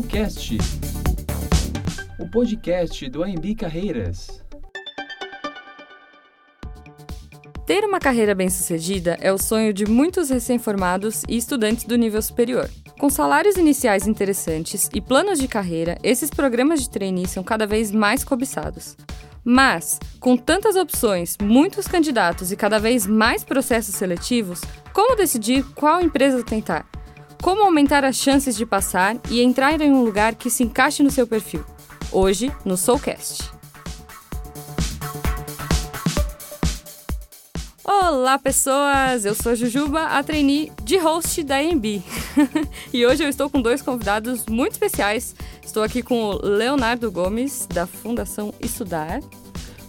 Soulcast, o podcast do AMB Carreiras. Ter uma carreira bem-sucedida é o sonho de muitos recém-formados e estudantes do nível superior. Com salários iniciais interessantes e planos de carreira, esses programas de trainee são cada vez mais cobiçados. Mas, com tantas opções, muitos candidatos e cada vez mais processos seletivos, como decidir qual empresa tentar? Como aumentar as chances de passar e entrar em um lugar que se encaixe no seu perfil? Hoje, no Soulcast. Olá, pessoas! Eu sou Jujuba, a trainee de host da EMB. e hoje eu estou com dois convidados muito especiais. Estou aqui com o Leonardo Gomes, da Fundação Estudar.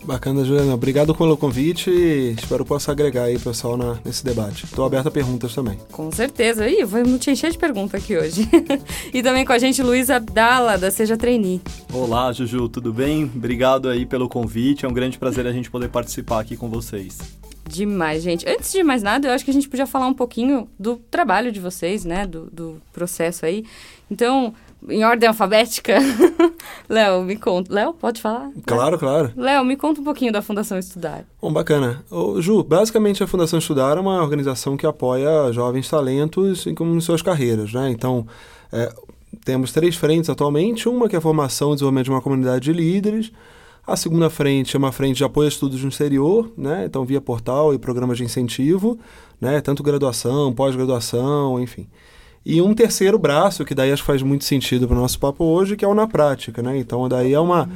Bacana, Juliana. Obrigado pelo convite e espero que possa agregar aí, pessoal, na, nesse debate. Estou aberto a perguntas também. Com certeza. Ih, vamos te encher de perguntas aqui hoje. e também com a gente, Luiz Abdala, da Seja Trainee. Olá, Juju, tudo bem? Obrigado aí pelo convite. É um grande prazer a gente poder participar aqui com vocês. Demais, gente. Antes de mais nada, eu acho que a gente podia falar um pouquinho do trabalho de vocês, né? Do, do processo aí. Então, em ordem alfabética, Léo, me conta. Léo, pode falar? Claro, claro. Léo, me conta um pouquinho da Fundação Estudar. Bom, bacana. Ô, Ju, basicamente a Fundação Estudar é uma organização que apoia jovens talentos em, em suas carreiras, né? Então, é, temos três frentes atualmente. Uma que é a formação e desenvolvimento de uma comunidade de líderes. A segunda frente é uma frente de apoio a estudos no exterior, né? Então, via portal e programas de incentivo, né? Tanto graduação, pós-graduação, enfim. E um terceiro braço, que daí acho que faz muito sentido para o nosso papo hoje, que é o na prática, né? Então, daí é uma...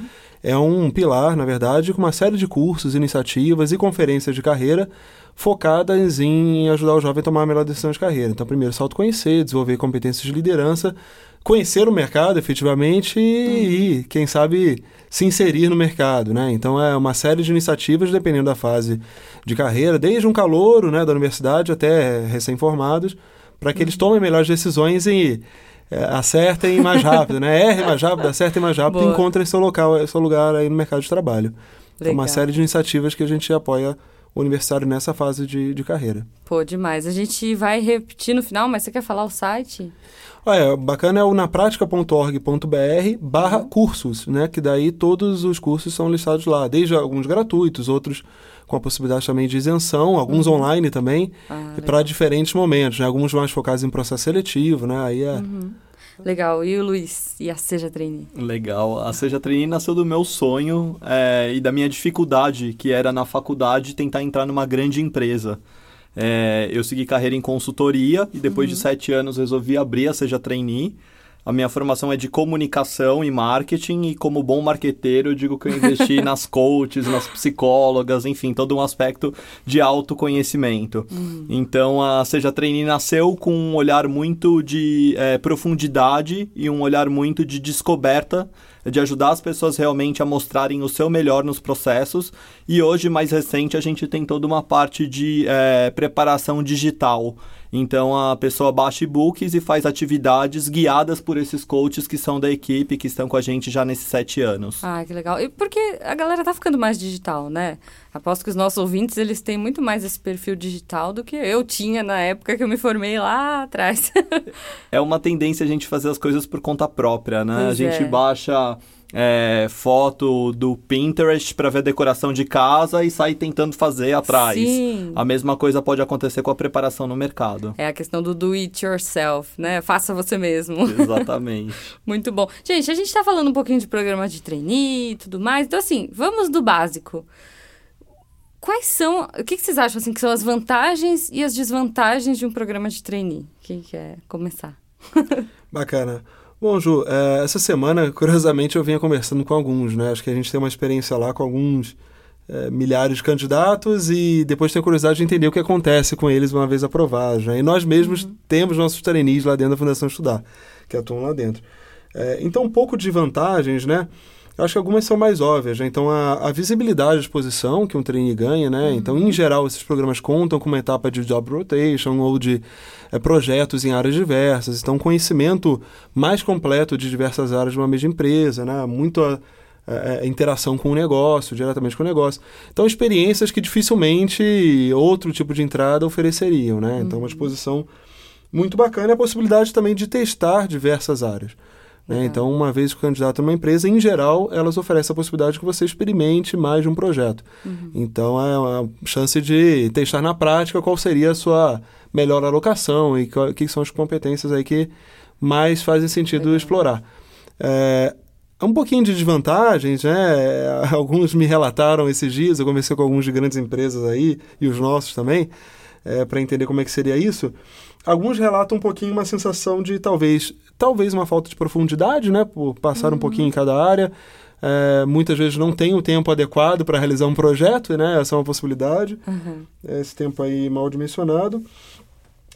É um pilar, na verdade, com uma série de cursos, iniciativas e conferências de carreira focadas em ajudar o jovem a tomar a melhor decisão de carreira. Então, primeiro, se autoconhecer, desenvolver competências de liderança, conhecer o mercado efetivamente e, e, quem sabe, se inserir no mercado, né? Então é uma série de iniciativas dependendo da fase de carreira, desde um calouro, né, da universidade até recém-formados, para que eles tomem melhores decisões e é, acertem mais rápido, né? Errem mais rápido, acertem mais rápido Boa. e encontrem seu local, seu lugar aí no mercado de trabalho. Legal. uma série de iniciativas que a gente apoia o universitário nessa fase de, de carreira. Pô, demais. A gente vai repetir no final, mas você quer falar o site? Olha, bacana é o napratica.org.br barra uhum. cursos, né? Que daí todos os cursos são listados lá, desde alguns gratuitos, outros com a possibilidade também de isenção, alguns uhum. online também, ah, para diferentes momentos, né? Alguns mais focados em processo seletivo, né? Aí é... Uhum. Legal. E o Luiz? E a Seja Trainee? Legal. A Seja Trainee nasceu do meu sonho é, e da minha dificuldade, que era na faculdade tentar entrar numa grande empresa. É, eu segui carreira em consultoria e depois uhum. de sete anos resolvi abrir a Seja Trainee. A minha formação é de comunicação e marketing, e como bom marqueteiro, eu digo que eu investi nas coaches, nas psicólogas, enfim, todo um aspecto de autoconhecimento. Uhum. Então, a Seja Trainee nasceu com um olhar muito de é, profundidade e um olhar muito de descoberta de ajudar as pessoas realmente a mostrarem o seu melhor nos processos. E hoje, mais recente, a gente tem toda uma parte de é, preparação digital. Então a pessoa baixa e-books e faz atividades guiadas por esses coaches que são da equipe, que estão com a gente já nesses sete anos. Ah, que legal. E porque a galera tá ficando mais digital, né? Aposto que os nossos ouvintes, eles têm muito mais esse perfil digital do que eu tinha na época que eu me formei lá atrás. é uma tendência a gente fazer as coisas por conta própria, né? Pois a gente é. baixa é, foto do Pinterest para ver a decoração de casa e sair tentando fazer atrás. Sim. A mesma coisa pode acontecer com a preparação no mercado. É a questão do do it yourself, né? Faça você mesmo. Exatamente. Muito bom. Gente, a gente está falando um pouquinho de programa de trainee e tudo mais. Então, assim, vamos do básico. Quais são. O que, que vocês acham assim, que são as vantagens e as desvantagens de um programa de trainee? Quem quer começar? Bacana. Bom, Ju, é, essa semana, curiosamente, eu vinha conversando com alguns, né? Acho que a gente tem uma experiência lá com alguns é, milhares de candidatos e depois tem curiosidade de entender o que acontece com eles uma vez aprovados. Né? E nós mesmos uhum. temos nossos trainees lá dentro da Fundação Estudar, que atuam lá dentro. É, então, um pouco de vantagens, né? Acho que algumas são mais óbvias. Né? Então, a, a, visibilidade de exposição que um trainee ganha, né? Uhum. Então, em geral, esses programas contam com uma etapa de job rotation ou de é, projetos em áreas diversas. Então, conhecimento mais completo de diversas áreas de uma mesma empresa, né? Muito a, a, interação com o negócio, diretamente com o negócio. Então, experiências que dificilmente outro tipo de entrada ofereceriam, né? Então, uma uhum. exposição muito bacana e a possibilidade também de testar diversas áreas. Né? Então, uma vez que o candidato é uma empresa, em geral, elas oferecem a possibilidade que você experimente mais de um projeto. Uhum. Então, é uma chance de testar na prática qual seria a sua melhor alocação e o que são as competências aí que mais fazem sentido Legal. explorar. É, um pouquinho de desvantagens, né? Alguns me relataram esses dias, eu conversei com alguns de grandes empresas aí, e os nossos também, é, para entender como é que seria isso. Alguns relatam um pouquinho uma sensação de talvez, talvez uma falta de profundidade, né? Por passar uhum. um pouquinho em cada área. É, muitas vezes não tem o tempo adequado para realizar um projeto, né? Essa é uma possibilidade. Uhum. Esse tempo aí mal dimensionado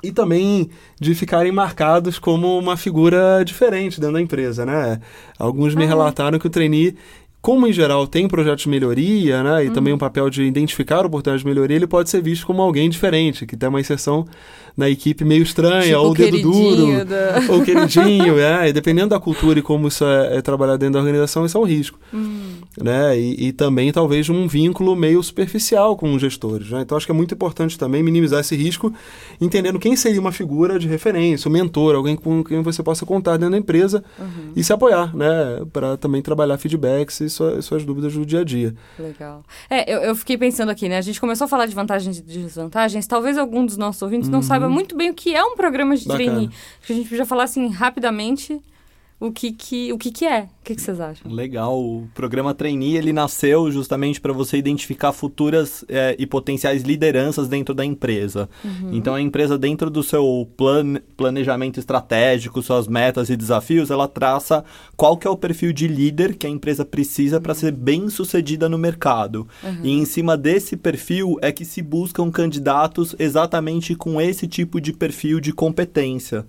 e também de ficarem marcados como uma figura diferente dentro da empresa, né? Alguns me é? relataram que o trainee como em geral tem projetos de melhoria, né, e uhum. também um papel de identificar oportunidades de melhoria, ele pode ser visto como alguém diferente, que tem uma inserção na equipe meio estranha, tipo ou dedo duro, da... ou queridinho, é, e dependendo da cultura e como isso é, é trabalhado dentro da organização, isso é um risco. Uhum. Né? E, e, também talvez um vínculo meio superficial com os gestores. Né? Então acho que é muito importante também minimizar esse risco, entendendo quem seria uma figura de referência, um mentor, alguém com quem você possa contar dentro da empresa uhum. e se apoiar, né? Para também trabalhar feedbacks e sua, suas dúvidas do dia a dia. Legal. É, eu, eu, fiquei pensando aqui, né? A gente começou a falar de vantagens e desvantagens. Talvez algum dos nossos ouvintes uhum. não saiba muito bem o que é um programa de Bacana. trainee. Acho que a gente podia falar assim rapidamente o que que, o que, que é. O que, que vocês acham? Legal. O programa Trainee, ele nasceu justamente para você identificar futuras é, e potenciais lideranças dentro da empresa. Uhum. Então, a empresa, dentro do seu plan, planejamento estratégico, suas metas e desafios, ela traça qual que é o perfil de líder que a empresa precisa para ser bem sucedida no mercado. Uhum. E em cima desse perfil é que se buscam candidatos exatamente com esse tipo de perfil de competência.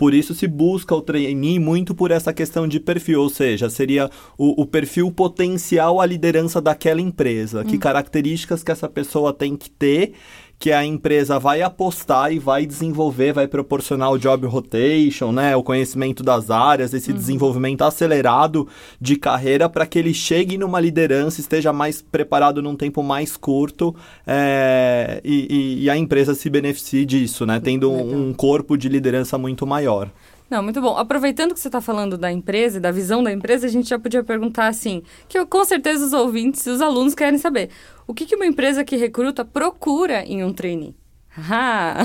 Por isso se busca o trainee muito por essa questão de perfil, ou seja, seria o, o perfil potencial à liderança daquela empresa. Hum. Que características que essa pessoa tem que ter que a empresa vai apostar e vai desenvolver, vai proporcionar o job rotation, né, o conhecimento das áreas, esse uhum. desenvolvimento acelerado de carreira para que ele chegue numa liderança, esteja mais preparado num tempo mais curto é, e, e, e, a empresa se beneficie disso, né, tendo um, um corpo de liderança muito maior. Não, muito bom. Aproveitando que você está falando da empresa e da visão da empresa, a gente já podia perguntar assim, que eu, com certeza os ouvintes e os alunos querem saber. O que, que uma empresa que recruta procura em um trainee? Ah.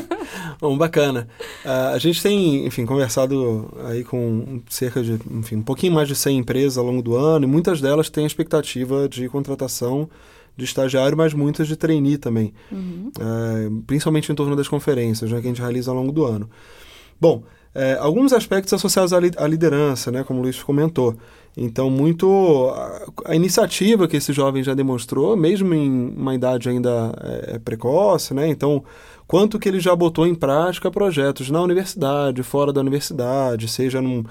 Bom, bacana. Uh, a gente tem, enfim, conversado aí com cerca de, enfim, um pouquinho mais de 100 empresas ao longo do ano e muitas delas têm a expectativa de contratação de estagiário, mas muitas de trainee também, uhum. uh, principalmente em torno das conferências né, que a gente realiza ao longo do ano. Bom, é, alguns aspectos associados à, li à, liderança, né, como o Luiz comentou. Então, muito a, a, iniciativa que esse jovem já demonstrou, mesmo em uma idade ainda é, é, precoce, né? Então, quanto que ele já botou em prática projetos na universidade, fora da universidade, seja num,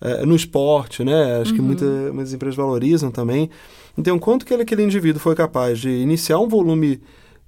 é, no esporte, né? Acho uhum. que muita, muitas empresas valorizam também. Então, quanto que ele, aquele indivíduo foi capaz de iniciar um volume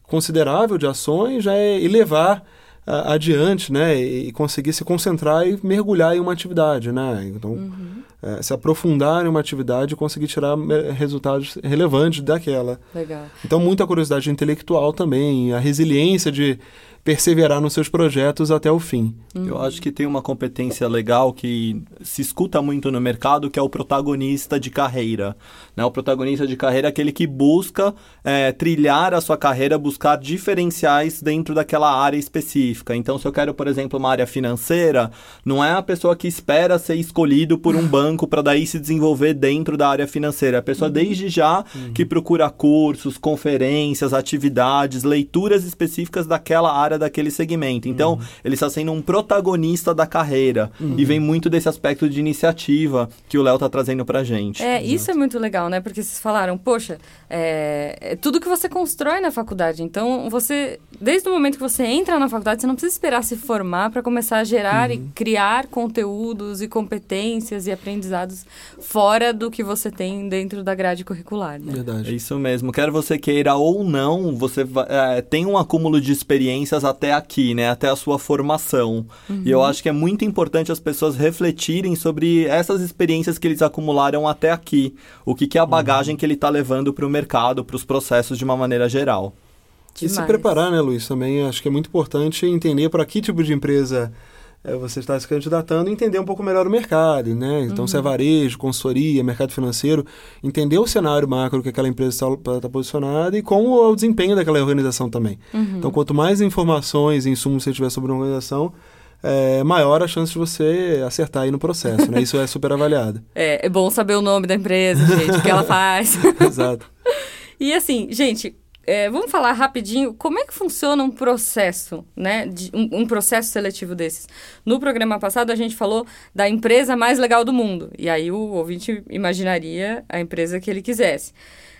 considerável de ações já é, e levar adiante, né? E conseguir se concentrar e mergulhar em uma atividade, né? Então, uhum. é, se aprofundar em uma atividade e conseguir tirar resultados relevantes daquela. Legal. Então, muita curiosidade intelectual também, a resiliência de perseverar nos seus projetos até o fim. Uhum. Eu acho que tem uma competência legal que se escuta muito no mercado, que é o protagonista de carreira. Né? O protagonista de carreira é aquele que busca é, trilhar a sua carreira, buscar diferenciais dentro daquela área específica. Então, se eu quero, por exemplo, uma área financeira, não é a pessoa que espera ser escolhido por um banco para daí se desenvolver dentro da área financeira. É a pessoa, desde já, uhum. que procura cursos, conferências, atividades, leituras específicas daquela área daquele segmento. Então, uhum. ele está sendo um protagonista da carreira. Uhum. E vem muito desse aspecto de iniciativa que o Léo está trazendo para gente. É, isso é muito legal, né? Porque vocês falaram, poxa, é, é, tudo que você constrói na faculdade. Então, você, desde o momento que você entra na faculdade, você não precisa esperar se formar para começar a gerar uhum. e criar conteúdos e competências e aprendizados fora do que você tem dentro da grade curricular. Né? Verdade. É isso mesmo. Quer você queira ou não, você é, tem um acúmulo de experiências até aqui, né? Até a sua formação. Uhum. E eu acho que é muito importante as pessoas refletirem sobre essas experiências que eles acumularam até aqui. O que, que é a bagagem uhum. que ele está levando para o mercado, para os processos de uma maneira geral. Demais. E se preparar, né, Luiz? Também acho que é muito importante entender para que tipo de empresa é você está se candidatando e entender um pouco melhor o mercado, né? Então, se é varejo, consultoria, mercado financeiro, entender o cenário macro que aquela empresa está tá posicionada e como é o desempenho daquela organização também. Então, quanto mais informações e insumos você tiver sobre uma organização, é, maior a chance de você acertar aí no processo, né? Isso é super avaliado. É, é bom saber o nome da empresa, gente, o que ela faz. Exato. E assim, gente, é, vamos falar rapidinho como é que funciona um processo, né? De, um, um, processo seletivo desses. No programa passado a gente falou da empresa mais legal do mundo. E aí o ouvinte imaginaria a empresa que ele quisesse.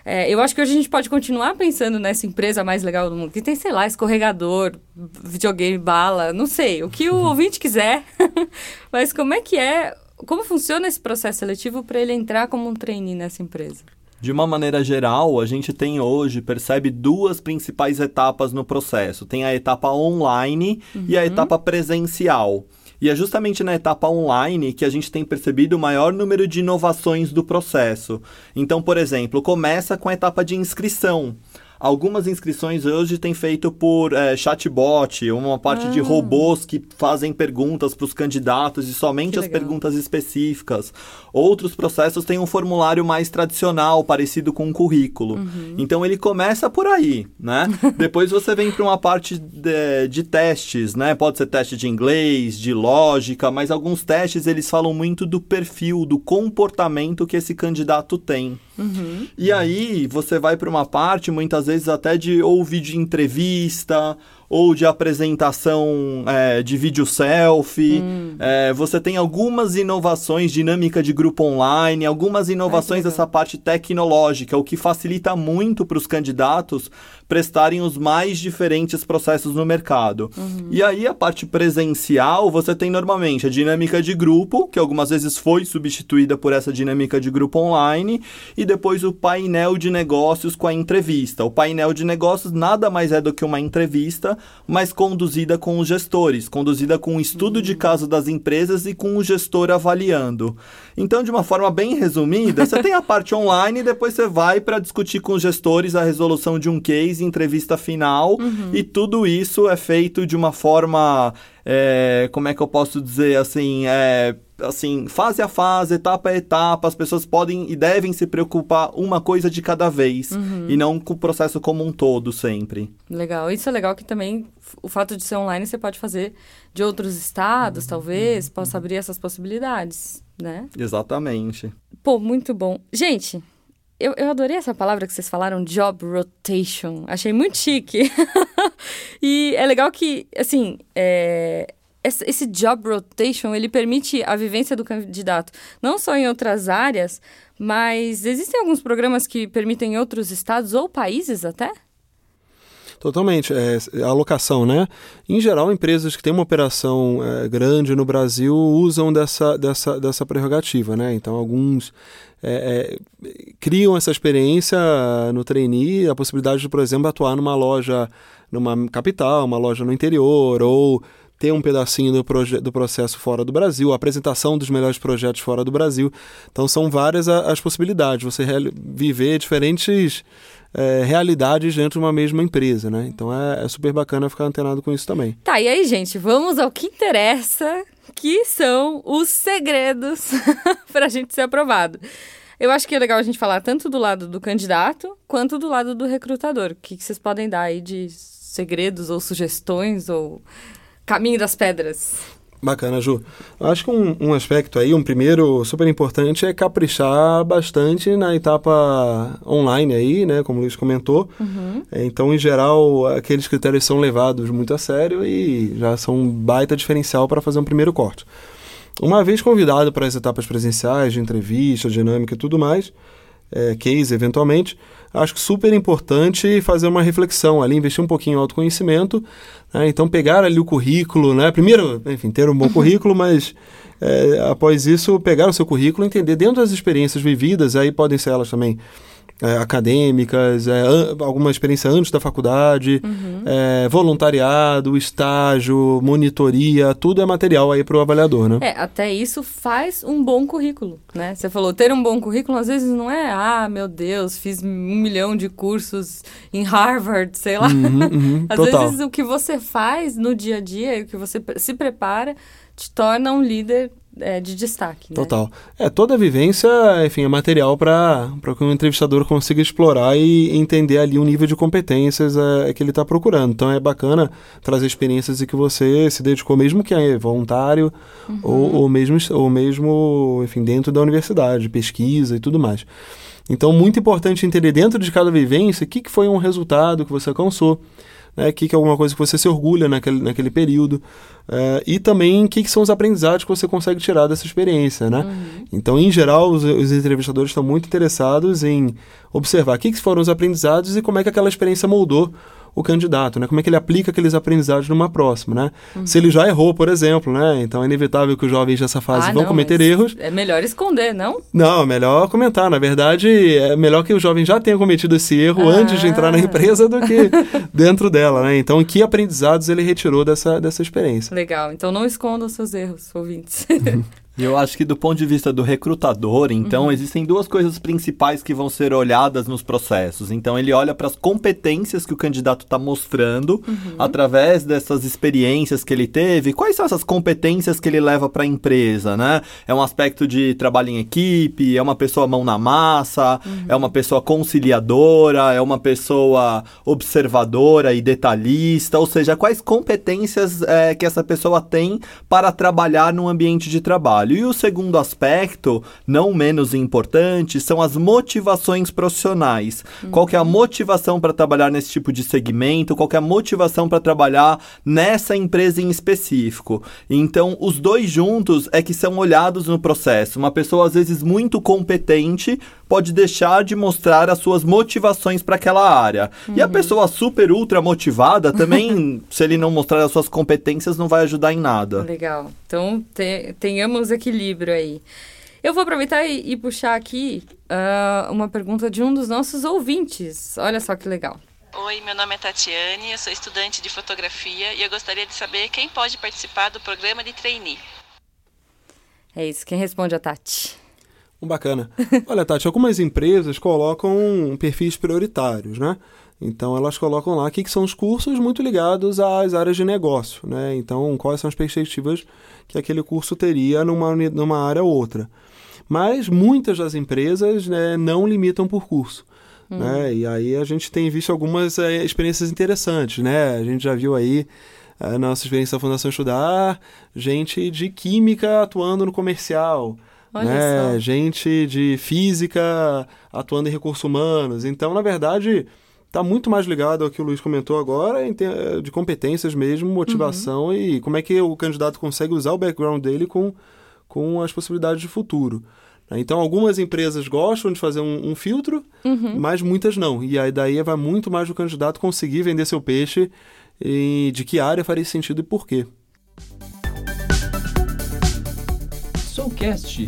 É, eu acho que hoje a gente pode continuar pensando nessa empresa mais legal do mundo, que tem, sei lá, escorregador, videogame, bala, não sei, o que o ouvinte quiser. Mas como é que é, como funciona esse processo seletivo para ele entrar como um trainee nessa empresa? De uma maneira geral, a gente tem hoje, percebe duas principais etapas no processo. Tem a etapa online uhum. e a etapa presencial. E é justamente na etapa online que a gente tem percebido o maior número de inovações do processo. Então, por exemplo, começa com a etapa de inscrição. Algumas inscrições hoje têm feito por é, chatbot, uma parte ah. de robôs que fazem perguntas para os candidatos e somente as perguntas específicas. Outros processos têm um formulário mais tradicional, parecido com um currículo. Uhum. Então ele começa por aí, né? Depois você vem para uma parte de, de, testes, né? Pode ser teste de inglês, de lógica, mas alguns testes eles falam muito do perfil, do comportamento que esse candidato tem. Uhum. E aí você vai para uma parte, muitas vezes até de ouvir de entrevista ou de apresentação é, de vídeo selfie. Hum. É, você tem algumas inovações, dinâmica de grupo online, algumas inovações dessa parte tecnológica, o que facilita muito para os candidatos prestarem os mais diferentes processos no mercado. Uhum. E aí a parte presencial, você tem normalmente a dinâmica de grupo, que algumas vezes foi substituída por essa dinâmica de grupo online, e depois o painel de negócios com a entrevista. O painel de negócios nada mais é do que uma entrevista, mas conduzida com os gestores, conduzida com um estudo de caso das empresas e com o gestor avaliando. Então, de uma forma bem resumida, você tem a parte online e depois você vai para discutir com os gestores a resolução de um case entrevista final, uhum. e tudo isso é feito de uma forma, é, como é que eu posso dizer, assim, é, assim, fase a fase, etapa a etapa, as pessoas podem e devem se preocupar uma coisa de cada vez, uhum. e não com o processo como um todo sempre. Legal, isso é legal que também o fato de ser online você pode fazer de outros estados, talvez, possa abrir essas possibilidades, né? Exatamente. Pô, muito bom. Gente, eu, eu adorei essa palavra que vocês falaram, job rotation. Achei muito chique. e é legal que, assim, é, esse job rotation, ele permite a vivência do candidato, não só em outras áreas, mas existem alguns programas que permitem em outros estados ou países até? Totalmente. É, a alocação, né? Em geral, empresas que têm uma operação é, grande no Brasil usam dessa, dessa, dessa prerrogativa, né? Então, alguns é, é, criam essa experiência no trainee, a possibilidade de, por exemplo, atuar numa loja numa capital, uma loja no interior, ou ter um pedacinho do, do processo fora do Brasil, a apresentação dos melhores projetos fora do Brasil. Então são várias as possibilidades, você viver diferentes é, realidades dentro de uma mesma empresa, né? Então é, é super bacana ficar antenado com isso também. Tá, e aí, gente, vamos ao que interessa, que são os segredos para a gente ser aprovado. Eu acho que é legal a gente falar tanto do lado do candidato quanto do lado do recrutador. O que, que vocês podem dar aí de segredos ou sugestões ou caminho das pedras? Bacana, Ju. Acho que um, um, aspecto aí, um primeiro super importante é caprichar bastante na etapa online aí, né? Como o Luiz comentou. Uhum. É, então, em geral, aqueles critérios são levados muito a sério e já são um baita diferencial para fazer um primeiro corte. Uma vez convidado para as etapas presenciais, de entrevista, dinâmica e tudo mais, é, case eventualmente, acho que super importante fazer uma reflexão ali, investir um pouquinho em autoconhecimento. Né? Então, pegar ali o currículo, né? primeiro, enfim, ter um bom uhum. currículo, mas é, após isso, pegar o seu currículo, entender dentro das experiências vividas, aí podem ser elas também é, acadêmicas, é, an- alguma experiência antes da faculdade, Uhum. é, voluntariado, estágio, monitoria, tudo é material aí para o avaliador, né? É, até isso faz um bom currículo, né? Você falou, ter um bom currículo às vezes não é, ah, meu Deus, fiz um milhão de cursos em Harvard, sei lá. Uhum, uhum, Às total. vezes o que você faz no dia a dia e o que você se prepara te torna um líder é, de destaque, né? Total. É, toda a vivência, enfim, é material para que um entrevistador consiga explorar e entender ali o nível de competências é, que ele está procurando. Então é bacana trazer experiências em que você se dedicou, mesmo que é voluntário ou, ou mesmo, ou mesmo, enfim, dentro da universidade, pesquisa e tudo mais. Então, muito importante entender dentro de cada vivência o que, que foi um resultado que você alcançou, né? o que, que é alguma coisa que você se orgulha naquele, naquele período, eh, e também o que, que são os aprendizados que você consegue tirar dessa experiência. Né? Então, em geral, os, os entrevistadores estão muito interessados em observar o que, que foram os aprendizados e como é que aquela experiência moldou o candidato, né? Como é que ele aplica aqueles aprendizados numa próxima, né? Se ele já errou, por exemplo, né? Então é inevitável que os jovens dessa fase Ah, vão não, cometer erros. É melhor esconder, não? Não, é melhor comentar. Na verdade, é melhor que o jovem já tenha cometido esse erro Ah. antes de entrar na empresa do que dentro dela, né? Então, que aprendizados ele retirou dessa, dessa experiência? Legal. Então não esconda os seus erros, ouvintes. E eu acho que do ponto de vista do recrutador, então, existem duas coisas principais que vão ser olhadas nos processos. Então, ele olha para as competências que o candidato está mostrando através dessas experiências que ele teve. Quais são essas competências que ele leva para a empresa, né? É um aspecto de trabalho em equipe, é uma pessoa mão na massa, é uma pessoa conciliadora, é uma pessoa observadora e detalhista, ou seja, quais competências eh, que essa pessoa tem para trabalhar no ambiente de trabalho. E o segundo aspecto, não menos importante, são as motivações profissionais. Qual que é a motivação para trabalhar nesse tipo de segmento? Qual que é a motivação para trabalhar nessa empresa em específico? Então, os dois juntos é que são olhados no processo. Uma pessoa às vezes muito competente pode deixar de mostrar as suas motivações para aquela área. E a pessoa super ultra motivada também, se ele não mostrar as suas competências, não vai ajudar em nada. Legal. Então te- tenhamos equilíbrio aí. Eu vou aproveitar e, e puxar aqui ah, uma pergunta de um dos nossos ouvintes. Olha só que legal. Oi, meu nome é Tatiane, eu sou estudante de fotografia e eu gostaria de saber quem pode participar do programa de trainee. É isso. Quem responde é a Tati. Um Bacana. Olha, Tati, algumas empresas colocam perfis prioritários, né? Então, elas colocam lá o que são os cursos muito ligados às áreas de negócio, né? Então, quais são as perspectivas que aquele curso teria numa, numa área ou outra. Mas muitas das empresas né, não limitam por curso. Né? E aí a gente tem visto algumas eh, experiências interessantes, né? A gente já viu aí a nossa experiência da Fundação Estudar, gente de química atuando no comercial, Olha né? só. gente de física atuando em recursos humanos. Então, na verdade, está muito mais ligado ao que o Luiz comentou agora, de competências mesmo, motivação Uhum. e como é que o candidato consegue usar o background dele com, com as possibilidades de futuro. né? Então, algumas empresas gostam de fazer um, um filtro, Uhum. mas muitas não. E aí daí vai muito mais do candidato conseguir vender seu peixe e de que área faria sentido e por quê. Soulcast.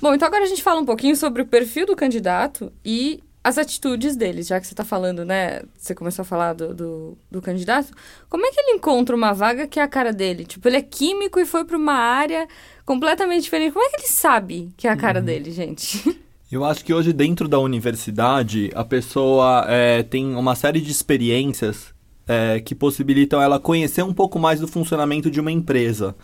Bom, então agora a gente fala um pouquinho sobre o perfil do candidato e as atitudes dele, já que você está falando, né? Você começou a falar do, do, do candidato. Como é que ele encontra uma vaga que é a cara dele? Tipo, ele é químico e foi para uma área completamente diferente. Como é que ele sabe que é a cara dele, gente? Eu acho que hoje, dentro da universidade, a pessoa é, tem uma série de experiências é, que possibilitam ela conhecer um pouco mais do funcionamento de uma empresa.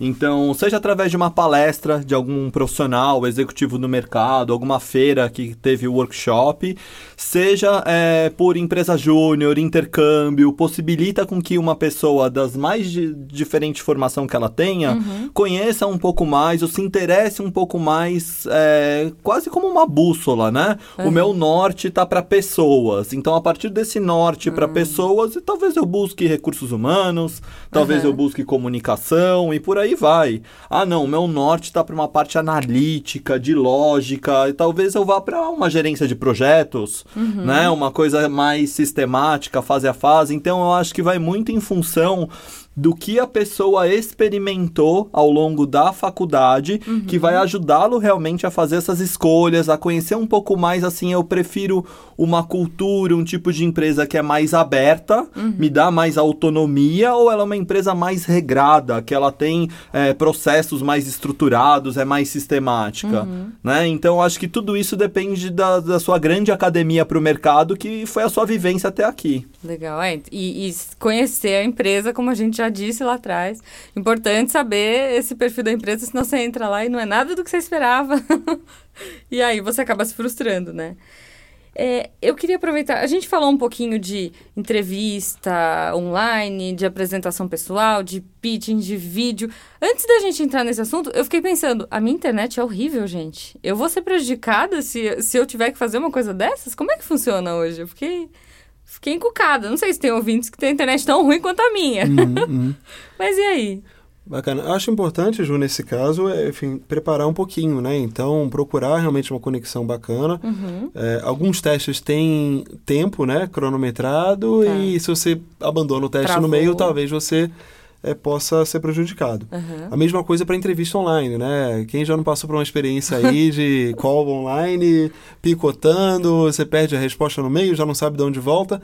Então, seja através de uma palestra de algum profissional, executivo no mercado, alguma feira que teve workshop, seja é, por empresa júnior, intercâmbio, possibilita com que uma pessoa das mais di diferente formação que ela tenha conheça um pouco mais ou se interesse um pouco mais, é, quase como uma bússola, né? O meu norte tá para pessoas. Então, a partir desse norte para pessoas, talvez eu busque recursos humanos, talvez Aham. eu busque comunicação e por aí vai. Ah, não, meu norte tá para uma parte analítica, de lógica, e talvez eu vá para uma gerência de projetos, né? Uma coisa mais sistemática, fase a fase. Então, eu acho que vai muito em função do que a pessoa experimentou ao longo da faculdade, que vai ajudá-lo realmente a fazer essas escolhas, a conhecer um pouco mais assim, eu prefiro uma cultura, um tipo de empresa que é mais aberta, me dá mais autonomia, ou ela é uma empresa mais regrada, que ela tem é, processos mais estruturados, é mais sistemática, né? Então acho que tudo isso depende da, da sua grande academia para o mercado, que foi a sua vivência até aqui. Legal, é. E, e conhecer a empresa, como a gente já disse lá atrás. Importante saber esse perfil da empresa, senão você entra lá e não é nada do que você esperava. e aí você acaba se frustrando, né? É, eu queria aproveitar. A gente falou um pouquinho de entrevista online, de apresentação pessoal, de pitching, de vídeo. Antes da gente entrar nesse assunto, eu fiquei pensando: a minha internet é horrível, gente. Eu vou ser prejudicada se, se eu tiver que fazer uma coisa dessas? Como é que funciona hoje? Eu fiquei. Fiquei encucada. Não sei se tem ouvintes que têm internet tão ruim quanto a minha. Uhum, Mas e aí? Bacana. Eu acho importante, Ju, nesse caso, é, enfim, preparar um pouquinho, né? Então, procurar realmente uma conexão bacana. Uhum. É, alguns testes têm tempo, né? Cronometrado. Tá. E se você abandona o teste Travou. no meio, talvez você é, possa ser prejudicado. Uhum. A mesma coisa para entrevista online, né? Quem já não passou por uma experiência aí de call online, picotando, você perde a resposta no meio, já não sabe de onde volta.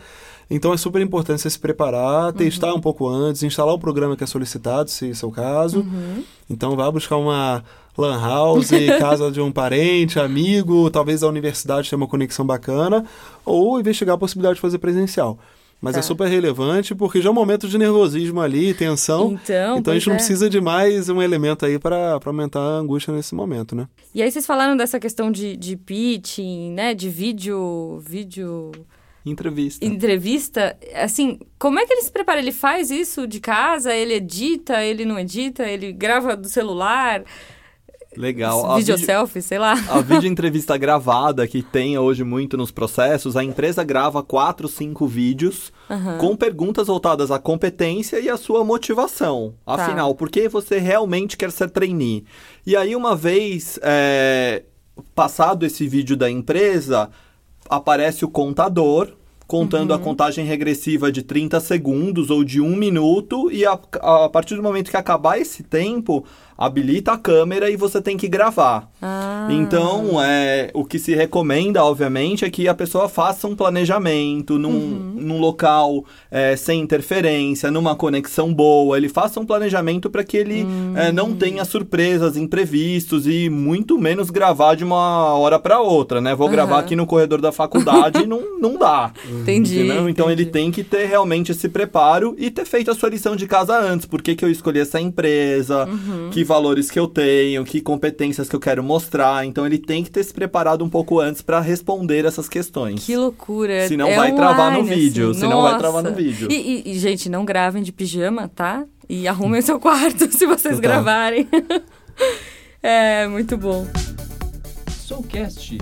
Então é super importante você se preparar, testar um pouco antes, instalar o programa que é solicitado, se esse é o caso. Uhum. Então vá buscar uma lan house, casa de um parente, amigo, talvez a universidade tenha uma conexão bacana, ou investigar a possibilidade de fazer presencial. Mas Tá. é super relevante porque já é um momento de nervosismo ali, tensão. Então, Então a gente não é. precisa de mais um elemento aí para aumentar a angústia nesse momento, né? E aí vocês falaram dessa questão de, de pitching, né? De vídeo, vídeo, Entrevista. entrevista. Assim, como é que ele se prepara? Ele faz isso de casa? Ele edita? Ele não edita? Ele grava do celular? Legal. A vídeo- selfie, sei lá. A vídeo entrevista gravada, que tem hoje muito nos processos, a empresa grava quatro, cinco vídeos Aham. com perguntas voltadas à competência e à sua motivação. Tá. Afinal, por que você realmente quer ser trainee? E aí, uma vez é, passado esse vídeo da empresa, aparece o contador contando Uhum. a contagem regressiva de 30 segundos ou de um minuto e a, a partir do momento que acabar esse tempo, habilita a câmera e você tem que gravar. Ah. Então, é, o que se recomenda, obviamente, é que a pessoa faça um planejamento num, Uhum. num local é, sem interferência, numa conexão boa. Ele faça um planejamento para que ele é, não Hum. tenha surpresas, imprevistos e muito menos gravar de uma hora para outra, né? Vou gravar Aham. aqui no corredor da faculdade e não, não dá. Entendi. Entendeu? Então ele entendi. tem que ter realmente esse preparo e ter feito a sua lição de casa antes. Por que, que eu escolhi essa empresa? Uhum. Que valores que eu tenho? Que competências que eu quero mostrar? Então ele tem que ter se preparado um pouco antes para responder essas questões. Que loucura. Senão É vai travar no online, vídeo, assim. senão vai travar no vídeo. E, e- e, gente, não gravem de pijama, tá? E arrumem o seu quarto se vocês gravarem. é, muito bom. Soulcast.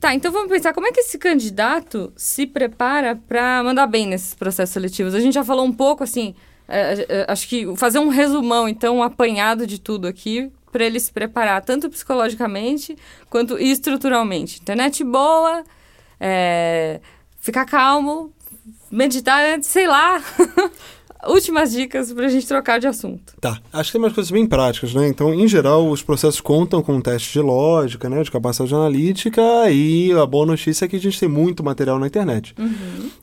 Tá, então vamos pensar como é que esse candidato se prepara para mandar bem nesses processos seletivos. A gente já falou um pouco, assim, é, é, acho que fazer um resumão, então, um apanhado de tudo aqui, para ele se preparar tanto psicologicamente quanto estruturalmente. Internet boa, é, ficar calmo, meditar sei lá. Últimas dicas pra gente trocar de assunto. Tá. Acho que tem umas coisas bem práticas, né? Então, em geral, os processos contam com um teste de lógica, né? De capacidade analítica e a boa notícia é que a gente tem muito material na internet.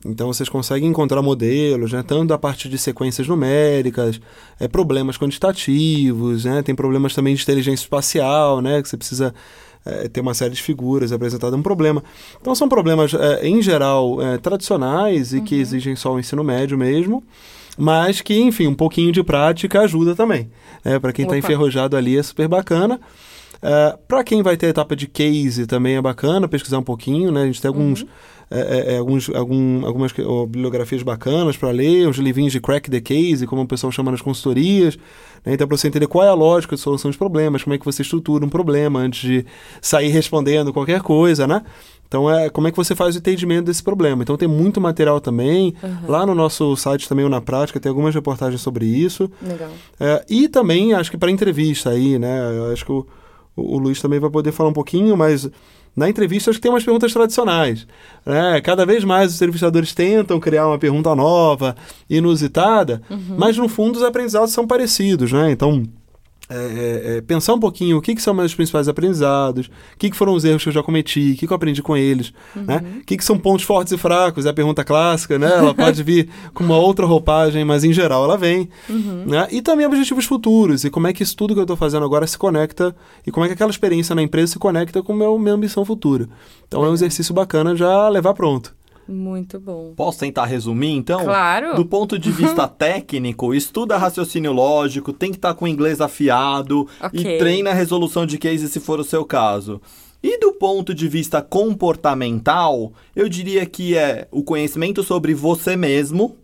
Então, vocês conseguem encontrar modelos, né? Tanto a partir de sequências numéricas, é, problemas quantitativos, né? Tem problemas também de inteligência espacial, né? Que você precisa é, ter uma série de figuras apresentado um problema. Então, são problemas, é, em geral, é, tradicionais e que exigem só o ensino médio mesmo mas que, enfim, um pouquinho de prática ajuda também. Né? Para quem está enferrujado ali é super bacana. para quem vai ter a etapa de case também é bacana pesquisar um pouquinho, né? A gente tem alguns, é, é, é, alguns algum, algumas ó, bibliografias bacanas para ler, uns livrinhos de crack the case, como o pessoal chama nas consultorias. Né? Então, para você entender qual é a lógica de solução de problemas, como é que você estrutura um problema antes de sair respondendo qualquer coisa, né? Então, é como é que você faz o entendimento desse problema. Então, tem muito material também. Lá no nosso site também, o Na Prática, tem algumas reportagens sobre isso. Legal. É, e também, acho que para entrevista aí, né? Eu acho que o, o, o Luiz também vai poder falar um pouquinho, mas na entrevista acho que tem umas perguntas tradicionais. Né? Cada vez mais os entrevistadores tentam criar uma pergunta nova, inusitada, mas no fundo os aprendizados são parecidos, né? Então, é, é, é, pensar um pouquinho o que, que são meus principais aprendizados, o que, que foram os erros que eu já cometi, o que, que eu aprendi com eles, né? O que, que são pontos fortes e fracos, é a pergunta clássica, né? Ela pode vir com uma outra roupagem, mas em geral ela vem. Né? E também objetivos futuros, e como é que isso tudo que eu estou fazendo agora se conecta, e como é que aquela experiência na empresa se conecta com a minha ambição futura. Então é um exercício bacana já levar pronto. Muito bom. Posso tentar resumir, então? Claro. Do ponto de vista técnico, estuda raciocínio lógico, tem que estar com o inglês afiado Ok. e treina a resolução de case se for o seu caso. E do ponto de vista comportamental, eu diria que é o conhecimento sobre você mesmo,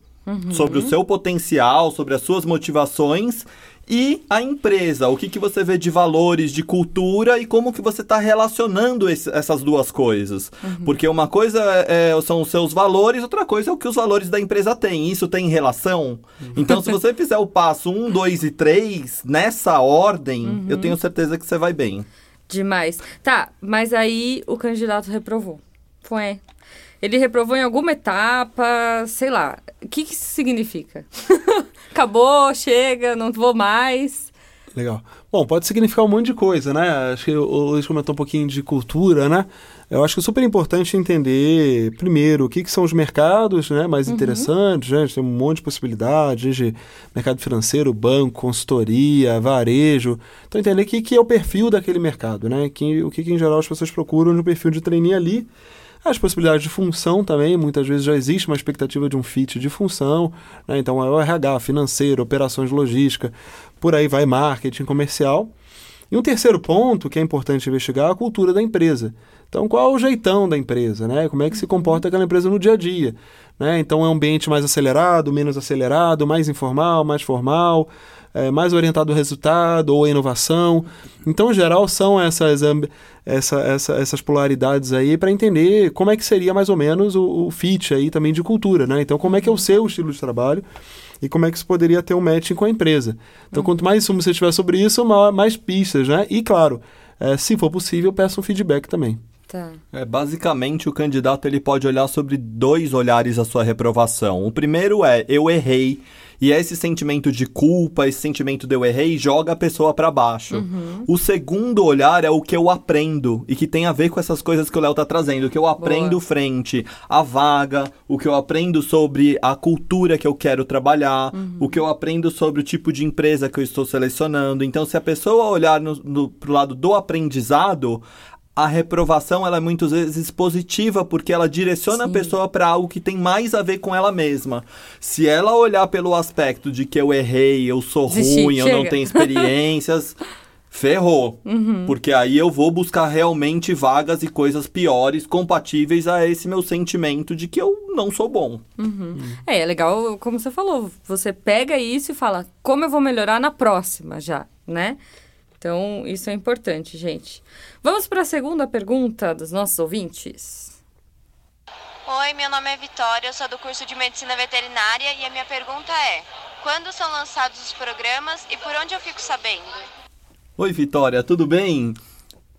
sobre o seu potencial, sobre as suas motivações e a empresa, o que, que você vê de valores, de cultura e como que você está relacionando esse- essas duas coisas. Porque uma coisa é- é- são os seus valores, outra coisa é o que os valores da empresa têm. Isso tem relação? Então, se você fizer o passo 1, 2 e 3 nessa ordem, eu tenho certeza que você vai bem. Demais. Tá, mas aí o candidato reprovou. Foi. Ele reprovou em alguma etapa, sei lá. O que, que isso significa? Acabou, chega, não vou mais. Legal. Bom, pode significar um monte de coisa, né? Acho que o Luiz comentou um pouquinho de cultura, né? Eu acho que é super importante entender, primeiro, o que, que são os mercados né, mais interessantes. Né? A gente tem um monte de possibilidades de mercado financeiro, banco, consultoria, varejo. Então, entender o que, que é o perfil daquele mercado, né? Que, o que, que, em geral, as pessoas procuram no perfil de trainee ali. As possibilidades de função também, muitas vezes já existe uma expectativa de um fit de função, né? então é o RH, financeiro, operações de logística, por aí vai marketing comercial. E um terceiro ponto que é importante investigar é a cultura da empresa. Então, qual é o jeitão da empresa, né? Como é que se comporta aquela empresa no dia a dia, né? Então, é um ambiente mais acelerado, menos acelerado, mais informal, mais formal, é, mais orientado ao resultado ou à inovação. Então, em geral, são essas, essa, essa, essas polaridades aí para entender como é que seria mais ou menos o, o fit aí também de cultura, né? Então, como é que é o seu estilo de trabalho e como é que isso poderia ter um matching com a empresa. Então, quanto mais insumo você tiver sobre isso, ma- mais pistas, né? E, claro, é, se for possível, peça um feedback também. Tá. É, basicamente, o candidato ele pode olhar sobre dois olhares a sua reprovação. O primeiro é eu errei. E esse sentimento de culpa, esse sentimento de eu errei, joga a pessoa para baixo. O segundo olhar é o que eu aprendo e que tem a ver com essas coisas que o Léo tá trazendo, o que eu aprendo frente à vaga, o que eu aprendo sobre a cultura que eu quero trabalhar, o que eu aprendo sobre o tipo de empresa que eu estou selecionando. Então, se a pessoa olhar no, no, pro lado do aprendizado, a reprovação ela é muitas vezes positiva porque ela direciona a pessoa para algo que tem mais a ver com ela mesma. Se ela olhar pelo aspecto de que eu errei, eu sou Desistir, ruim, eu não chega. tenho experiências, ferrou. Porque aí eu vou buscar realmente vagas e coisas piores compatíveis a esse meu sentimento de que eu não sou bom. É, é legal, como você falou, você pega isso e fala, como eu vou melhorar na próxima já, né? Então, isso é importante, gente. Vamos para a segunda pergunta dos nossos ouvintes. Oi, meu nome é Vitória, eu sou do curso de Medicina Veterinária e a minha pergunta é: quando são lançados os programas e por onde eu fico sabendo? Oi, Vitória, tudo bem?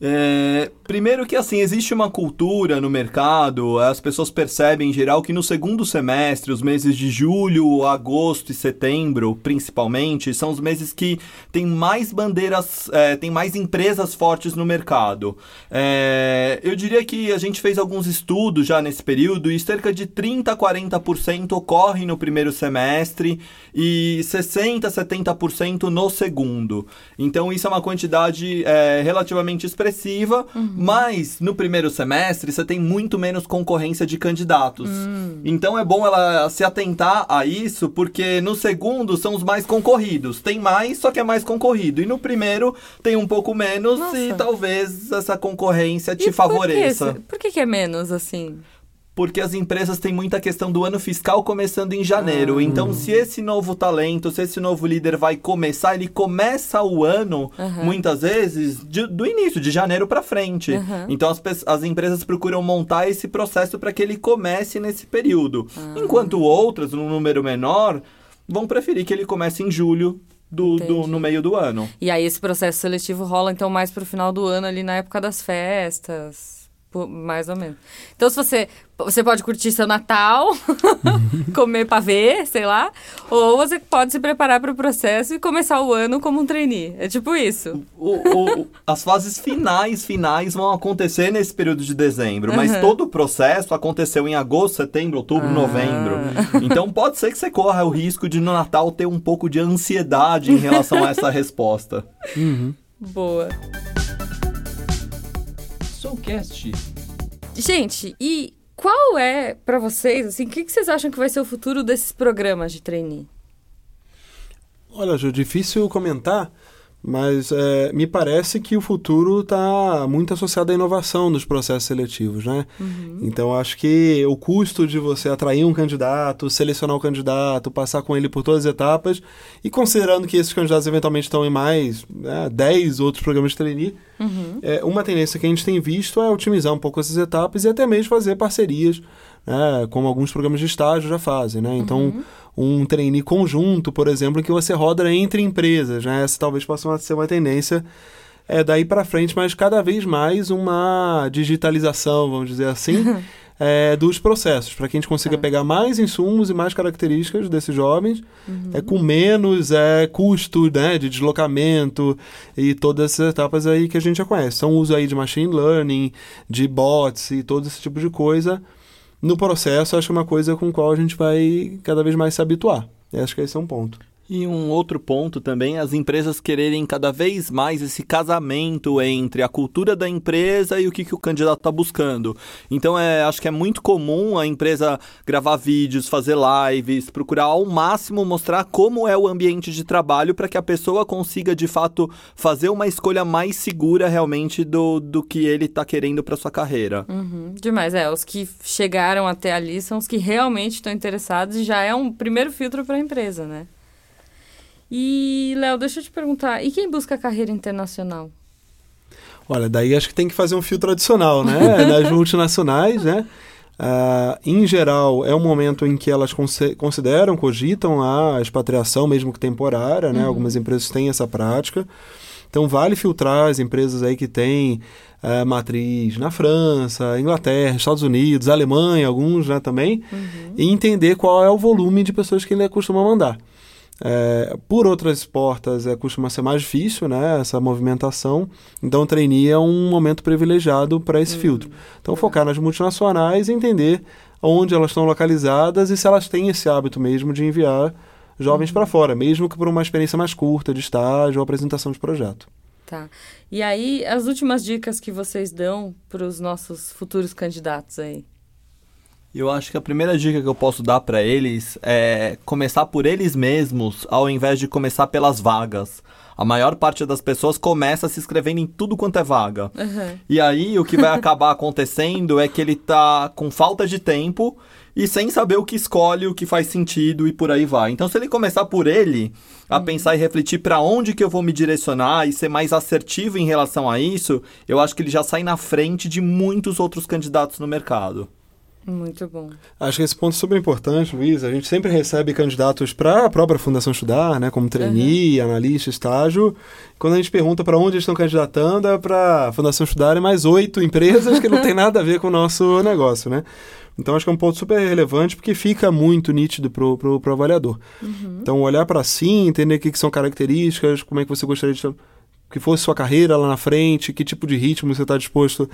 É, primeiro que assim, existe uma cultura no mercado, as pessoas percebem em geral que no segundo semestre, os meses de julho, agosto e setembro, principalmente, são os meses que tem mais bandeiras, é, tem mais empresas fortes no mercado. É, eu diria que a gente fez alguns estudos já nesse período e cerca de 30 a 40% ocorre no primeiro semestre e 60 a 70% no segundo. Então isso é uma quantidade é, relativamente expressiva, mas no primeiro semestre você tem muito menos concorrência de candidatos. Então é bom ela se atentar a isso, porque no segundo são os mais concorridos. Tem mais, só que é mais concorrido. E no primeiro tem um pouco menos Nossa. e talvez essa concorrência E te por favoreça. que, por que, que é menos assim? Porque as empresas têm muita questão do ano fiscal começando em janeiro. Então, se esse novo talento, se esse novo líder vai começar, ele começa o ano, muitas vezes, de- do início, de janeiro para frente. Aham. Então, as, as empresas procuram montar esse processo para que ele comece nesse período. Enquanto outras, num número menor, vão preferir que ele comece em julho do, do- no meio do ano. E aí esse processo seletivo rola então mais pro final do ano ali na época das festas, mais ou menos. Então se você você pode curtir seu Natal, comer pavê, sei lá, ou você pode se preparar para o processo e começar o ano como um trainee. É tipo isso. O- o- as fases finais, finais vão acontecer nesse período de dezembro, mas Aham. todo o processo aconteceu em agosto, setembro, outubro, Ah. novembro. Então pode ser que você corra o risco de no Natal ter um pouco de ansiedade em relação a essa resposta. Boa. Soulcast. Gente, e qual é pra vocês, assim, o que, que vocês acham que vai ser o futuro desses programas de trainee? Olha, Ju, difícil comentar, mas é, me parece que o futuro está muito associado à inovação dos processos seletivos, né? Então, acho que o custo de você atrair um candidato, selecionar o candidato, passar com ele por todas as etapas, e considerando que esses candidatos eventualmente estão em mais né, 10 outros programas de trainee, é, uma tendência que a gente tem visto é otimizar um pouco essas etapas e até mesmo fazer parcerias, né, como alguns programas de estágio já fazem, né? Então, um trainee conjunto, por exemplo, que você roda entre empresas, né? Essa talvez possa ser uma tendência é, daí para frente, mas cada vez mais uma digitalização, vamos dizer assim, é, dos processos, para que a gente consiga Tá. pegar mais insumos e mais características desses jovens, é, com menos é, custo né, de deslocamento e todas essas etapas aí que a gente já conhece. Então, uso aí de machine learning, de bots e todo esse tipo de coisa no processo, acho que é uma coisa com a qual a gente vai cada vez mais se habituar. Eu acho que esse é um ponto. E um outro ponto também as empresas quererem cada vez mais esse casamento entre a cultura da empresa e o que, que o candidato está buscando. Então, é, acho que é muito comum a empresa gravar vídeos, fazer lives, procurar ao máximo mostrar como é o ambiente de trabalho para que a pessoa consiga, de fato, fazer uma escolha mais segura realmente do, do que ele está querendo para sua carreira. Uhum, demais, é. Os que chegaram até ali são os que realmente estão interessados e já é um primeiro filtro para a empresa, né? E, Léo, deixa eu te perguntar, e quem busca carreira internacional? Olha, daí acho que tem que fazer um filtro adicional, né? Das multinacionais, né? Ah, em geral, é um momento em que elas consideram, cogitam a expatriação, mesmo que temporária, né? Algumas empresas têm essa prática. Então, vale filtrar as empresas aí que têm ah, matriz na França, Inglaterra, Estados Unidos, Alemanha, alguns né, também, e entender qual é o volume de pessoas que ele costuma mandar. É, por outras portas é, costuma ser mais difícil, né, essa movimentação. Então, o trainee é um momento privilegiado para esse filtro. Então, focar nas multinacionais e entender onde elas estão localizadas e se elas têm esse hábito mesmo de enviar jovens para fora, mesmo que por uma experiência mais curta de estágio ou apresentação de projeto. Tá. E aí, as últimas dicas que vocês dão para os nossos futuros candidatos aí? Eu acho que a primeira dica que eu posso dar para eles é começar por eles mesmos, ao invés de começar pelas vagas. A maior parte das pessoas começa se inscrevendo em tudo quanto é vaga. Uhum. E aí o que vai acabar acontecendo é que ele tá com falta de tempo e sem saber o que escolhe, o que faz sentido e por aí vai. Então se ele começar por ele, a pensar e refletir para onde que eu vou me direcionar e ser mais assertivo em relação a isso, eu acho que ele já sai na frente de muitos outros candidatos no mercado. Muito bom. Acho que esse ponto é super importante, Luiz. A gente sempre recebe candidatos para a própria Fundação Estudar, né, como trainee, analista, estágio. Quando a gente pergunta para onde eles estão candidatando, é para a Fundação Estudar e mais oito empresas que não tem nada a ver com o nosso negócio, né? Então, acho que é um ponto super relevante porque fica muito nítido para o avaliador. Então, olhar para si, entender o que, que são características, como é que você gostaria de que fosse sua carreira lá na frente, que tipo de ritmo você está disposto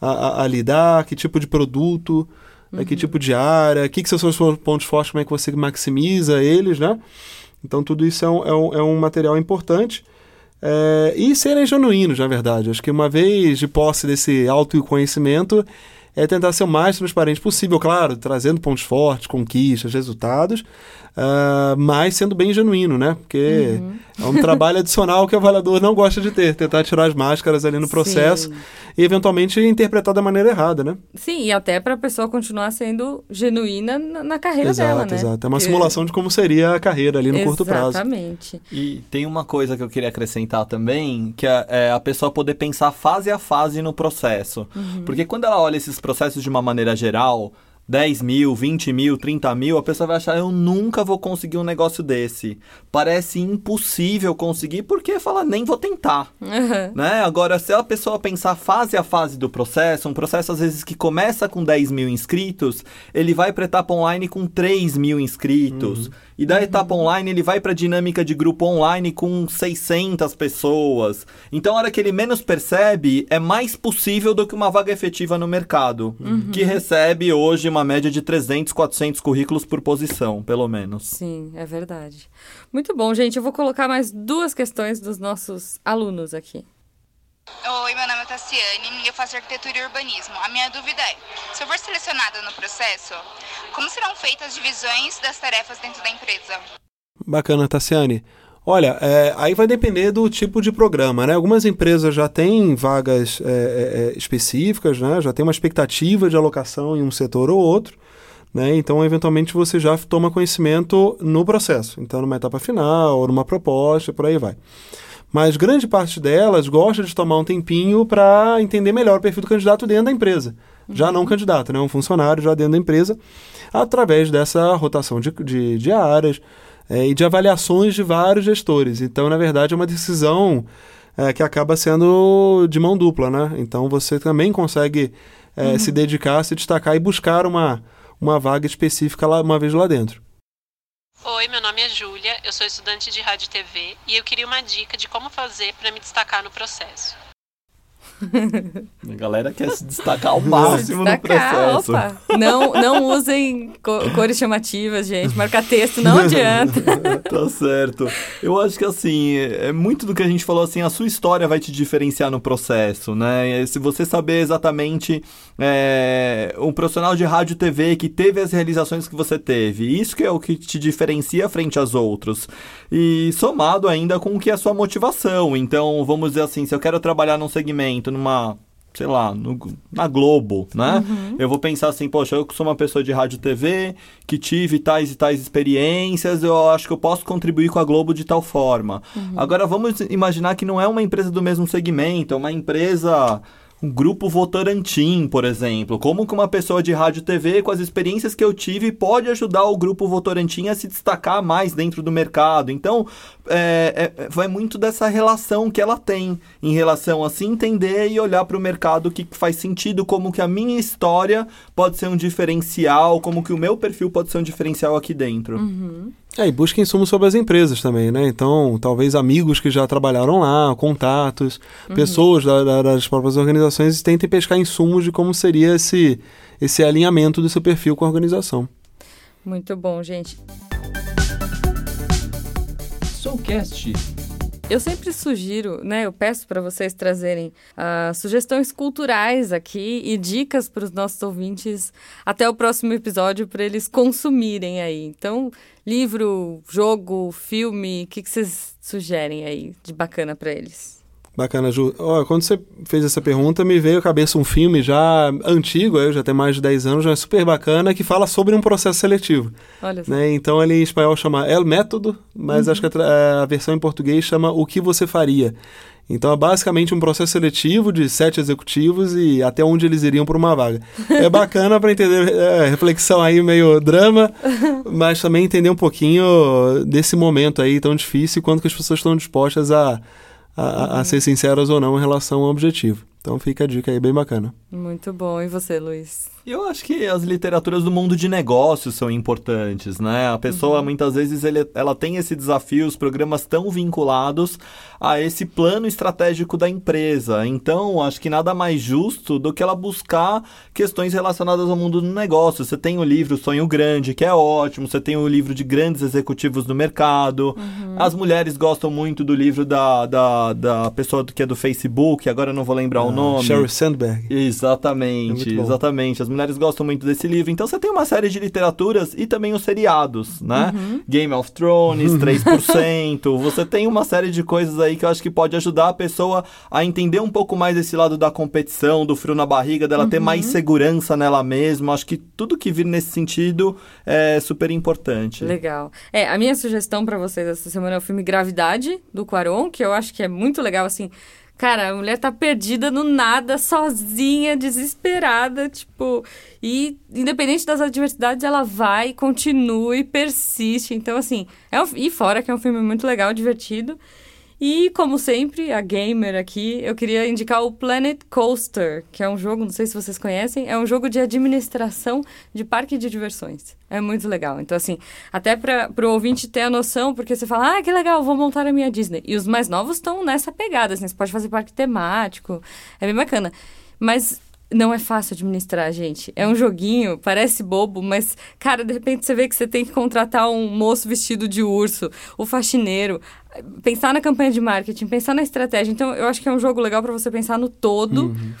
a, a- a lidar, que tipo de produto, né, que tipo de área, o que, que são os seus pontos fortes, como é que você maximiza eles, né? Então, tudo isso é um, é um, é um material importante. É, e serem genuínos, na verdade. Acho que uma vez de posse desse autoconhecimento, é tentar ser o mais transparente possível, claro, trazendo pontos fortes, conquistas, resultados, ah, mas sendo bem genuíno, né? Porque é um trabalho adicional que o avaliador não gosta de ter, tentar tirar as máscaras ali no processo Sim. e eventualmente interpretar da maneira errada, né? Sim, e até para a pessoa continuar sendo genuína na, na carreira exato, dela, né? exato. É uma Porque- simulação de como seria a carreira ali no curto prazo. Exatamente. E tem uma coisa que eu queria acrescentar também, que é, é a pessoa poder pensar fase a fase no processo. Porque quando ela olha esses processos de uma maneira geral, 10 mil, 20 mil, 30 mil, a pessoa vai achar, eu nunca vou conseguir um negócio desse. Parece impossível conseguir, porque fala, nem vou tentar. Uhum. Né? Agora, se a pessoa pensar fase a fase do processo, um processo às vezes que começa com 10 mil inscritos, ele vai para etapa online com 3 mil inscritos. E da etapa online ele vai para dinâmica de grupo online com 600 pessoas. Então, a hora que ele menos percebe, é mais possível do que uma vaga efetiva no mercado, que recebe hoje uma média de 300, 400 currículos por posição, pelo menos. Sim, é verdade. Muito bom, gente. Eu vou colocar mais duas questões dos nossos alunos aqui. Oi, meu nome é Tassiane e eu faço arquitetura e urbanismo. A minha dúvida é: se eu for selecionada no processo, como serão feitas as divisões das tarefas dentro da empresa? Bacana, Tassiane. Olha, é, aí vai depender do tipo de programa, né? Algumas empresas já têm vagas é, é, é, específicas, né? Já tem uma expectativa de alocação em um setor ou outro, né? Então, eventualmente, você já toma conhecimento no processo. Então, numa etapa final, ou numa proposta, por aí vai. Mas grande parte delas gosta de tomar um tempinho para entender melhor o perfil do candidato dentro da empresa. Já não candidato, né? Um funcionário já dentro da empresa, através dessa rotação de, de, de áreas é, e de avaliações de vários gestores. Então, na verdade, é uma decisão é, que acaba sendo de mão dupla, né? Então, você também consegue é, se dedicar, se destacar e buscar uma, uma vaga específica lá, uma vez lá dentro. Oi, meu nome é Júlia, eu sou estudante de rádio e TV e eu queria uma dica de como fazer para me destacar no processo. A galera quer se destacar ao máximo no Destacar, processo. opa. Não, não usem co- cores chamativas, gente. Marca texto não adianta. tá certo. Eu acho que assim, é muito do que a gente falou assim, a sua história vai te diferenciar no processo, né? Se você saber exatamente é, um profissional de rádio e TV que teve as realizações que você teve, isso que é o que te diferencia frente aos outros. E somado ainda com o que é a sua motivação. Então, vamos dizer assim, se eu quero trabalhar num segmento, numa sei lá, no- na Globo, né? Eu vou pensar assim, poxa, eu sou uma pessoa de rádio e TV, que tive tais e tais experiências, eu acho que eu posso contribuir com a Globo de tal forma. Agora vamos imaginar que não é uma empresa do mesmo segmento, é uma empresa um grupo Votorantim, por exemplo. Como que uma pessoa de rádio e TV, com as experiências que eu tive, pode ajudar o grupo Votorantim a se destacar mais dentro do mercado? Então, é, é- vai muito dessa relação que ela tem em relação a se entender e olhar para o mercado que faz sentido, como que a minha história pode ser um diferencial, como que o meu perfil pode ser um diferencial aqui dentro. É, e busca insumos sobre as empresas também, né? Então, talvez amigos que já trabalharam lá, contatos, pessoas da- da- das próprias organizações tentem pescar insumos de como seria esse, esse alinhamento do seu perfil com a organização. Muito bom, gente. Soulcast. Eu sempre sugiro, né? Eu peço para vocês trazerem ah, sugestões culturais aqui e dicas para os nossos ouvintes até o próximo episódio para eles consumirem aí. Então, livro, jogo, filme, o que, que vocês sugerem aí de bacana para eles? Bacana, Ju. Ó, quando você fez essa pergunta, me veio à cabeça um filme já antigo, já tem mais de 10 anos, já é super bacana, que fala sobre um processo seletivo. Olha só. né? Então ele em espanhol chama El Método, mas acho que a, tra- a versão em português chama O que você faria. Então é basicamente um processo seletivo de sete executivos e até onde eles iriam por uma vaga. É bacana para entender, é, reflexão aí meio drama, mas também entender um pouquinho desse momento aí tão difícil e quanto que as pessoas estão dispostas a, a, a- ser sinceras ou não em relação ao objetivo. Então fica a dica aí bem bacana. Muito bom. E você, Luiz? Eu acho que as literaturas do mundo de negócios são importantes, né? A pessoa, muitas vezes, ele- ela tem esse desafio, os programas tão vinculados a esse plano estratégico da empresa. Então, acho que nada mais justo do que ela buscar questões relacionadas ao mundo do negócio. Você tem o livro Sonho Grande, que é ótimo, você tem o livro de grandes executivos do mercado. As mulheres gostam muito do livro da, da, da pessoa que é do Facebook, agora eu não vou lembrar o nome. Sheryl Sandberg. É Exatamente, bom. exatamente. As mulheres gostam muito desse livro. Então você tem uma série de literaturas e também os seriados, né? Game of Thrones, 3%. você tem uma série de coisas aí que eu acho que pode ajudar a pessoa a entender um pouco mais esse lado da competição, do frio na barriga, dela ter mais segurança nela mesma. Acho que tudo que vir nesse sentido é super importante. Legal. É, a minha sugestão para vocês essa semana é o filme Gravidade, do Quaron, que eu acho que é muito legal, assim. Cara, a mulher tá perdida no nada, sozinha, desesperada, tipo. E independente das adversidades, ela vai, continua e persiste. Então, assim, é um, e fora que é um filme muito legal, divertido. E, como sempre, a gamer aqui, eu queria indicar o Planet Coaster, que é um jogo, não sei se vocês conhecem, é um jogo de administração de parque de diversões. É muito legal. Então, assim, até para o ouvinte ter a noção, porque você fala, ah, que legal, vou montar a minha Disney. E os mais novos estão nessa pegada, assim, você pode fazer parque temático, é bem bacana. Mas não é fácil administrar, gente. É um joguinho, parece bobo, mas, cara, de repente você vê que você tem que contratar um moço vestido de urso, o faxineiro, pensar na campanha de marketing, pensar na estratégia. Então, eu acho que é um jogo legal para você pensar no todo Uhum.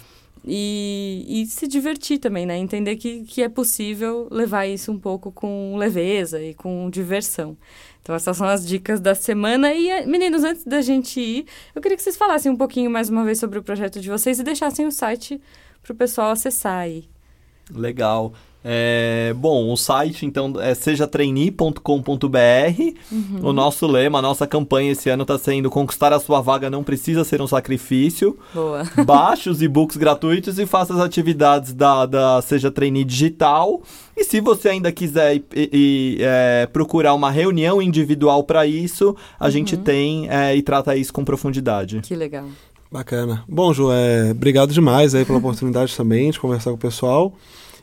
e, e se divertir também, né? Entender que, que é possível levar isso um pouco com leveza e com diversão. Então, essas são as dicas da semana. E, eh, meninos, antes da gente ir, eu queria que vocês falassem um pouquinho mais uma vez sobre o projeto de vocês e deixassem o site para o pessoal acessar aí. Legal. É, bom, o site então é sejatrainee.com.br. O nosso lema, a nossa campanha esse ano está sendo conquistar a sua vaga não precisa ser um sacrifício. Boa. Baixe os e-books gratuitos e faça as atividades da, da Seja Trainee Digital. E se você ainda quiser e, e, é, procurar uma reunião individual para isso, a gente tem é, e trata isso com profundidade. Que legal. Bacana. Bom, Ju, é, obrigado demais aí pela oportunidade também de conversar com o pessoal.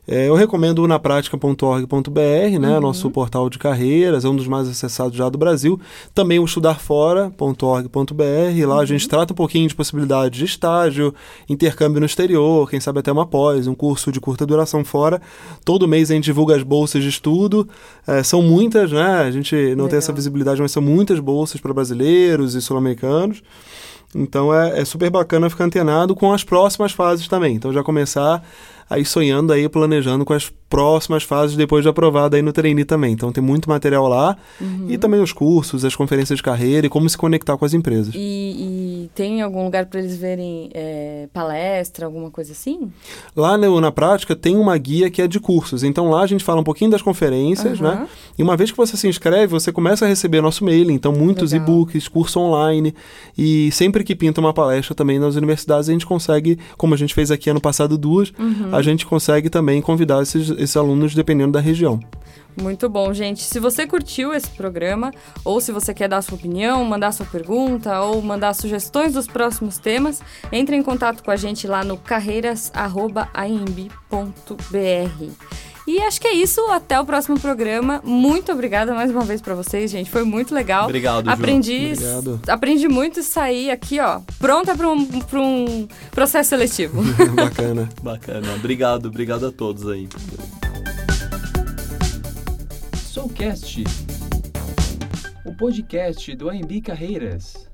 É, eu recomendo o napratica.org.br, né, nosso portal de carreiras, é um dos mais acessados já do Brasil. Também o estudarfora.org.br, lá a gente trata um pouquinho de possibilidade de estágio, intercâmbio no exterior, quem sabe até uma pós, um curso de curta duração fora. Todo mês a gente divulga as bolsas de estudo, é, são muitas, né, a gente não tem essa Legal. visibilidade, mas são muitas bolsas para brasileiros e sul-americanos. Então é, é super bacana ficar antenado com as próximas fases também. Então já começar aí sonhando aí, planejando com as próximas fases depois de aprovado aí no trainee também. Então tem muito material lá e também os cursos, as conferências de carreira e como se conectar com as empresas. E, e tem algum lugar para eles verem é, palestra, alguma coisa assim? Lá no, na prática tem uma guia que é de cursos. Então lá a gente fala um pouquinho das conferências, Aham. né? E uma vez que você se inscreve, você começa a receber nosso mail. Então muitos e-books, curso online. E sempre que pinta uma palestra também nas universidades, a gente consegue, como a gente fez aqui ano passado duas, Uhum. A gente consegue também convidar esses, esses alunos dependendo da região. Muito bom, gente. Se você curtiu esse programa, ou se você quer dar sua opinião, mandar sua pergunta, ou mandar sugestões dos próximos temas, entre em contato com a gente lá no carreiras.aimb.br. E acho que é isso. Até o próximo programa. Muito obrigada mais uma vez pra vocês, gente. Foi muito legal. Obrigado, Ju. Aprendi, Obrigado. aprendi muito e saí aqui, ó, pronta para um, pra um processo seletivo. Bacana. Bacana. Obrigado, obrigado a todos aí. Soulcast, o podcast do AMB Carreiras.